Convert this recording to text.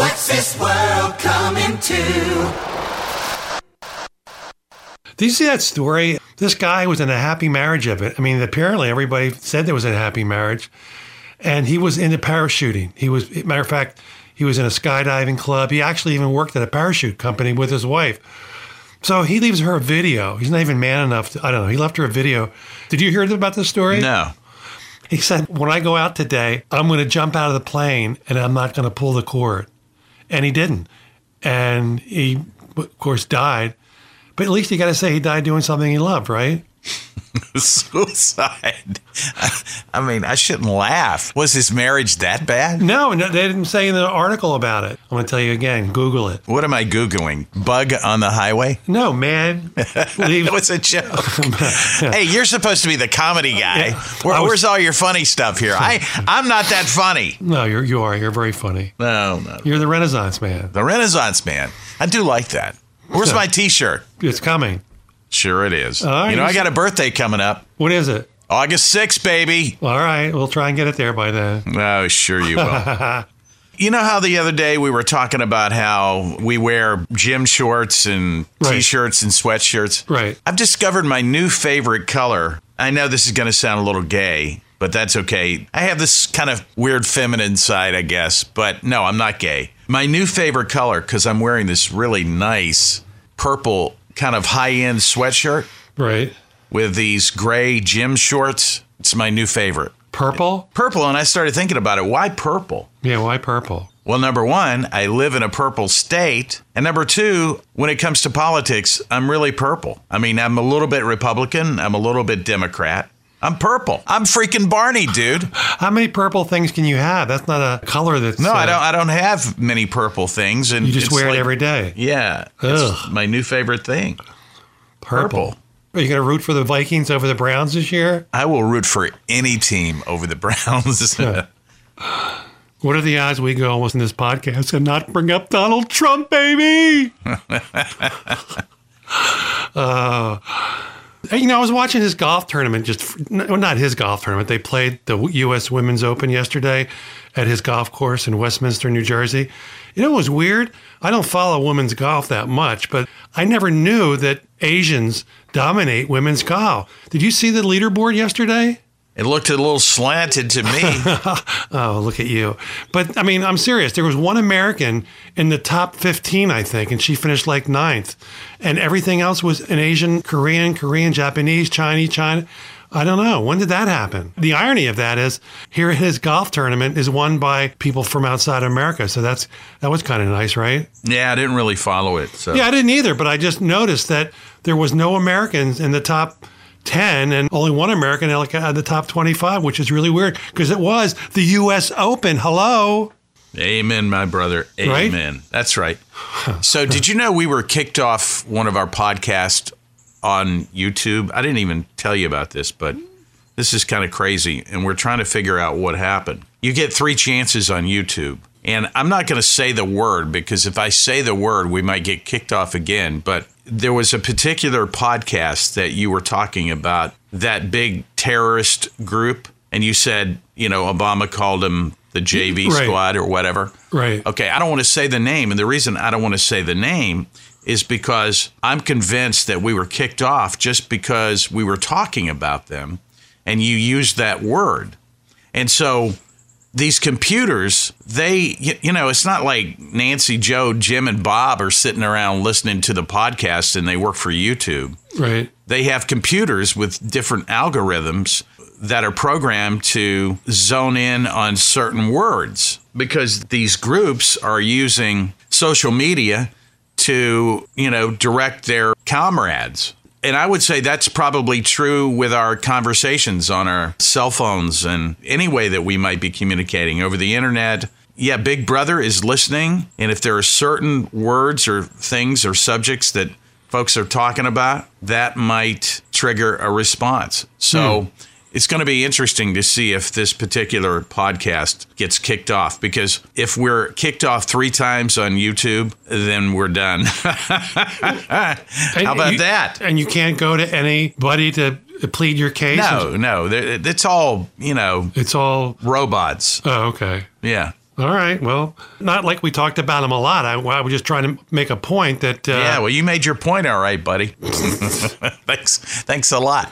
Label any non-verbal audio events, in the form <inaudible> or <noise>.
What's this world coming to? Did you see that story? This guy was in a happy marriage of it. I mean, apparently everybody said there was a happy marriage, and he was into parachuting. He was, matter of fact, he was in a skydiving club. He actually even worked at a parachute company with his wife. So he leaves her a video. He's not even man enough to, I don't know. He left her a video. Did you hear about this story? No. He said, When I go out today, I'm going to jump out of the plane and I'm not going to pull the cord. And he didn't. And he, of course, died. But at least you got to say he died doing something he loved, right? <laughs> Suicide. Mean, I shouldn't laugh. Was his marriage that bad? No, no, they didn't say in the article about it. I'm going to tell you again. Google it. What am I Googling? Bug on the highway? No, man. Leave. <laughs> It was a joke. <laughs> hey, you're supposed to be the comedy guy. Yeah. Where, was- where's all your funny stuff here? I, I'm not that funny. no, you're you are. You're very funny. No, no. You're the Renaissance man. The Renaissance man. I do like that. Where's my t shirt? It's coming. Sure, it is. Right. You know, I got a birthday coming up. What is it? August 6th, baby. All right, we'll try and get it there by then. Oh, sure you will. <laughs> you know how the other day we were talking about how we wear gym shorts and Right. t-shirts and sweatshirts? Right. I've discovered my new favorite color. I know this is going to sound a little gay, but that's okay. I have this kind of weird feminine side, I guess, but no, I'm not gay. My new favorite color cuz I'm wearing this really nice purple kind of high-end sweatshirt Right. With these gray gym shorts. It's my new favorite. Purple? Purple, and I started thinking about it. Why purple? Yeah, why purple? Well, number one, I live in a purple state. And number two, when it comes to politics, I'm really purple. I mean, I'm a little bit Republican, I'm a little bit Democrat. I'm purple. I'm freaking Barney, dude. <laughs> How many purple things can you have? That's not a color that's. No, I uh, don't I don't have many purple things and You just wear like- it every day. Yeah. It's my new favorite thing. Purple. Are you going to root for the Vikings over the Browns this year? I will root for any team over the Browns. <laughs> What are the odds we go almost in this podcast and not bring up Donald Trump, baby? <laughs> uh, you know, I was watching his golf tournament. Just no, not his golf tournament. They played the U.S. Women's Open yesterday at his golf course in Bedminster, New Jersey. You know, it was weird. I don't follow women's golf that much, but I never knew that Asians dominate women's golf. Did you see the leaderboard yesterday? It looked a little slanted to me. <laughs> Oh, look at you. But I mean, I'm serious. There was one American in the top 15, I think, and she finished like ninth. And everything else was an Asian, Korean, Korean, Japanese, Chinese, China. I don't know. When did that happen? The irony of that is here his golf tournament is won by people from outside America. So that's that was kind of nice, right? yeah, I didn't really follow it. So Yeah, I didn't either, but I just noticed that there was no Americans in the top 10 and only one American in the top 25, which is really weird because it was the US Open. Hello. Amen, my brother. Right? Amen. That's right. So, did you know we were kicked off one of our podcasts on YouTube? I didn't even tell you about this, but this is kind of crazy. And we're trying to figure out what happened. You get three chances on YouTube. And I'm not going to say the word because if I say the word, we might get kicked off again. But there was a particular podcast that you were talking about, that big terrorist group. And you said, you know, Obama called them the JV mm, Right. squad or whatever. Right. Okay, I don't want to say the name. And the reason I don't want to say the name is because I'm convinced that we were kicked off just because we were talking about them and you used that word. And so these computers, they, you know, it's not like Nancy, Joe, Jim, and Bob are sitting around listening to the podcast and they work for YouTube Right. they have computers with different algorithms that are programmed to zone in on certain words because these groups are using social media to, you know, direct their comrades. And I would say that's probably true with our conversations on our cell phones and any way that we might be communicating over the internet. Yeah, Big Brother is listening. And if there are certain words or things or subjects that folks are talking about, that might trigger a response. So hmm. It's going to be interesting to see if this particular podcast gets kicked off because if we're kicked off three times on YouTube, then we're done. <laughs> How about you- that? And you can't go to anybody to plead your case? No, no, it's all, you know, It's all. robots. Oh, okay. Yeah. All right. Well, not like we talked about him a lot. I, I was just trying to make a point that. Uh, yeah, well, you made your point all right, buddy. <laughs> thanks, thanks a lot.